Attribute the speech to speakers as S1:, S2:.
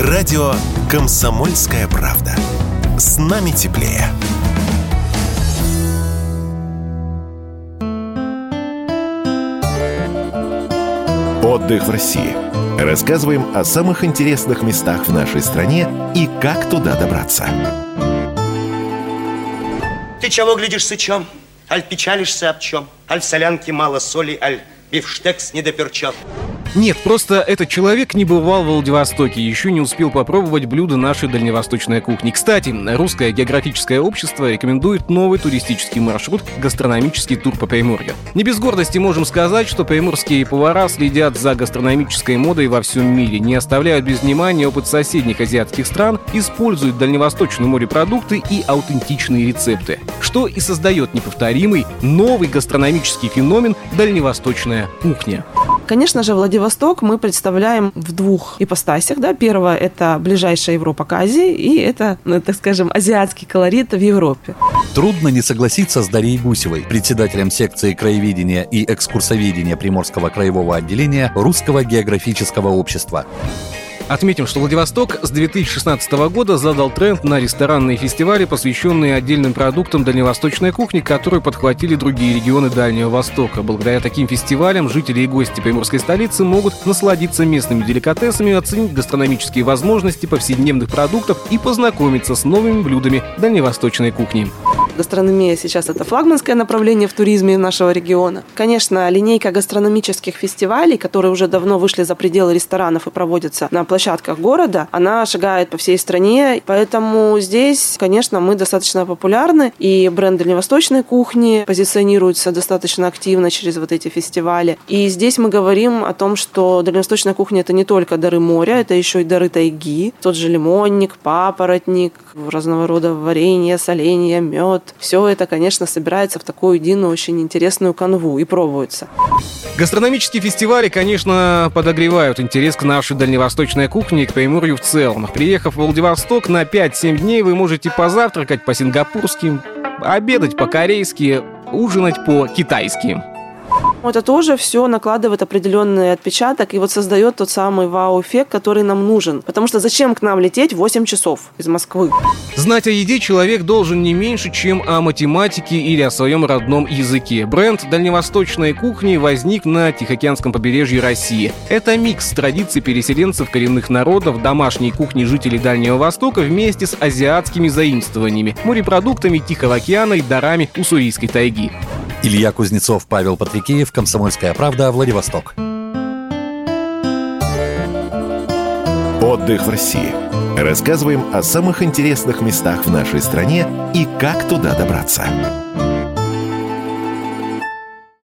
S1: Радио «Комсомольская правда». С нами теплее. Отдых в России. Рассказываем о самых интересных местах в нашей стране и как туда добраться.
S2: Ты чего глядишь сычом? Аль печалишься об чем? Аль в солянке мало соли, аль бифштекс недоперчен.
S3: Нет, просто этот человек не бывал в Владивостоке, еще не успел попробовать блюда нашей дальневосточной кухни. Кстати, Русское географическое общество рекомендует новый туристический маршрут «Гастрономический тур по Приморью». Не без гордости можем сказать, что приморские повара следят за гастрономической модой во всем мире, не оставляют без внимания опыт соседних азиатских стран, используют дальневосточные морепродукты и аутентичные рецепты, что и создает неповторимый новый гастрономический феномен «Дальневосточная кухня».
S4: Конечно же, Владивосток мы представляем в двух ипостасях. Да? Первое – это ближайшая Европа к Азии, и это, ну, так скажем, азиатский колорит в Европе.
S5: Трудно не согласиться с Дарьей Гусевой, председателем секции краеведения и экскурсоведения Приморского краевого отделения Русского географического общества.
S3: Отметим, что Владивосток с 2016 года задал тренд на ресторанные фестивали, посвященные отдельным продуктам дальневосточной кухни, которые подхватили другие регионы Дальнего Востока. Благодаря таким фестивалям жители и гости приморской столицы могут насладиться местными деликатесами, оценить гастрономические возможности повседневных продуктов и познакомиться с новыми блюдами дальневосточной кухни.
S4: Гастрономия сейчас это флагманское направление в туризме нашего региона. Конечно, линейка гастрономических фестивалей, которые уже давно вышли за пределы ресторанов и проводятся на площадках города, она шагает по всей стране, поэтому здесь, конечно, мы достаточно популярны, и бренд дальневосточной кухни позиционируется достаточно активно через вот эти фестивали. И здесь мы говорим о том, что дальневосточная кухня – это не только дары моря, это еще и дары тайги, тот же лимонник, папоротник, разного рода варенье, соленье, мед, все это, конечно, собирается в такую единую, очень интересную канву и пробуется.
S3: Гастрономические фестивали, конечно, подогревают интерес к нашей дальневосточной кухне и к Приморью в целом. Приехав в Владивосток на 5-7 дней, вы можете позавтракать по-сингапурски, обедать по-корейски, ужинать по-китайски.
S4: Это тоже все накладывает определенный отпечаток и вот создает тот самый вау-эффект, который нам нужен. Потому что зачем к нам лететь 8 часов из Москвы?
S3: Знать о еде человек должен не меньше, чем о математике или о своем родном языке. Бренд дальневосточной кухни возник на Тихоокеанском побережье России. Это микс традиций переселенцев коренных народов, домашней кухни жителей Дальнего Востока вместе с азиатскими заимствованиями, морепродуктами Тихого океана и дарами уссурийской тайги.
S5: Илья Кузнецов, Павел Патрикеев, «Комсомольская правда», Владивосток.
S1: Отдых в России. Рассказываем о самых интересных местах в нашей стране и как туда добраться.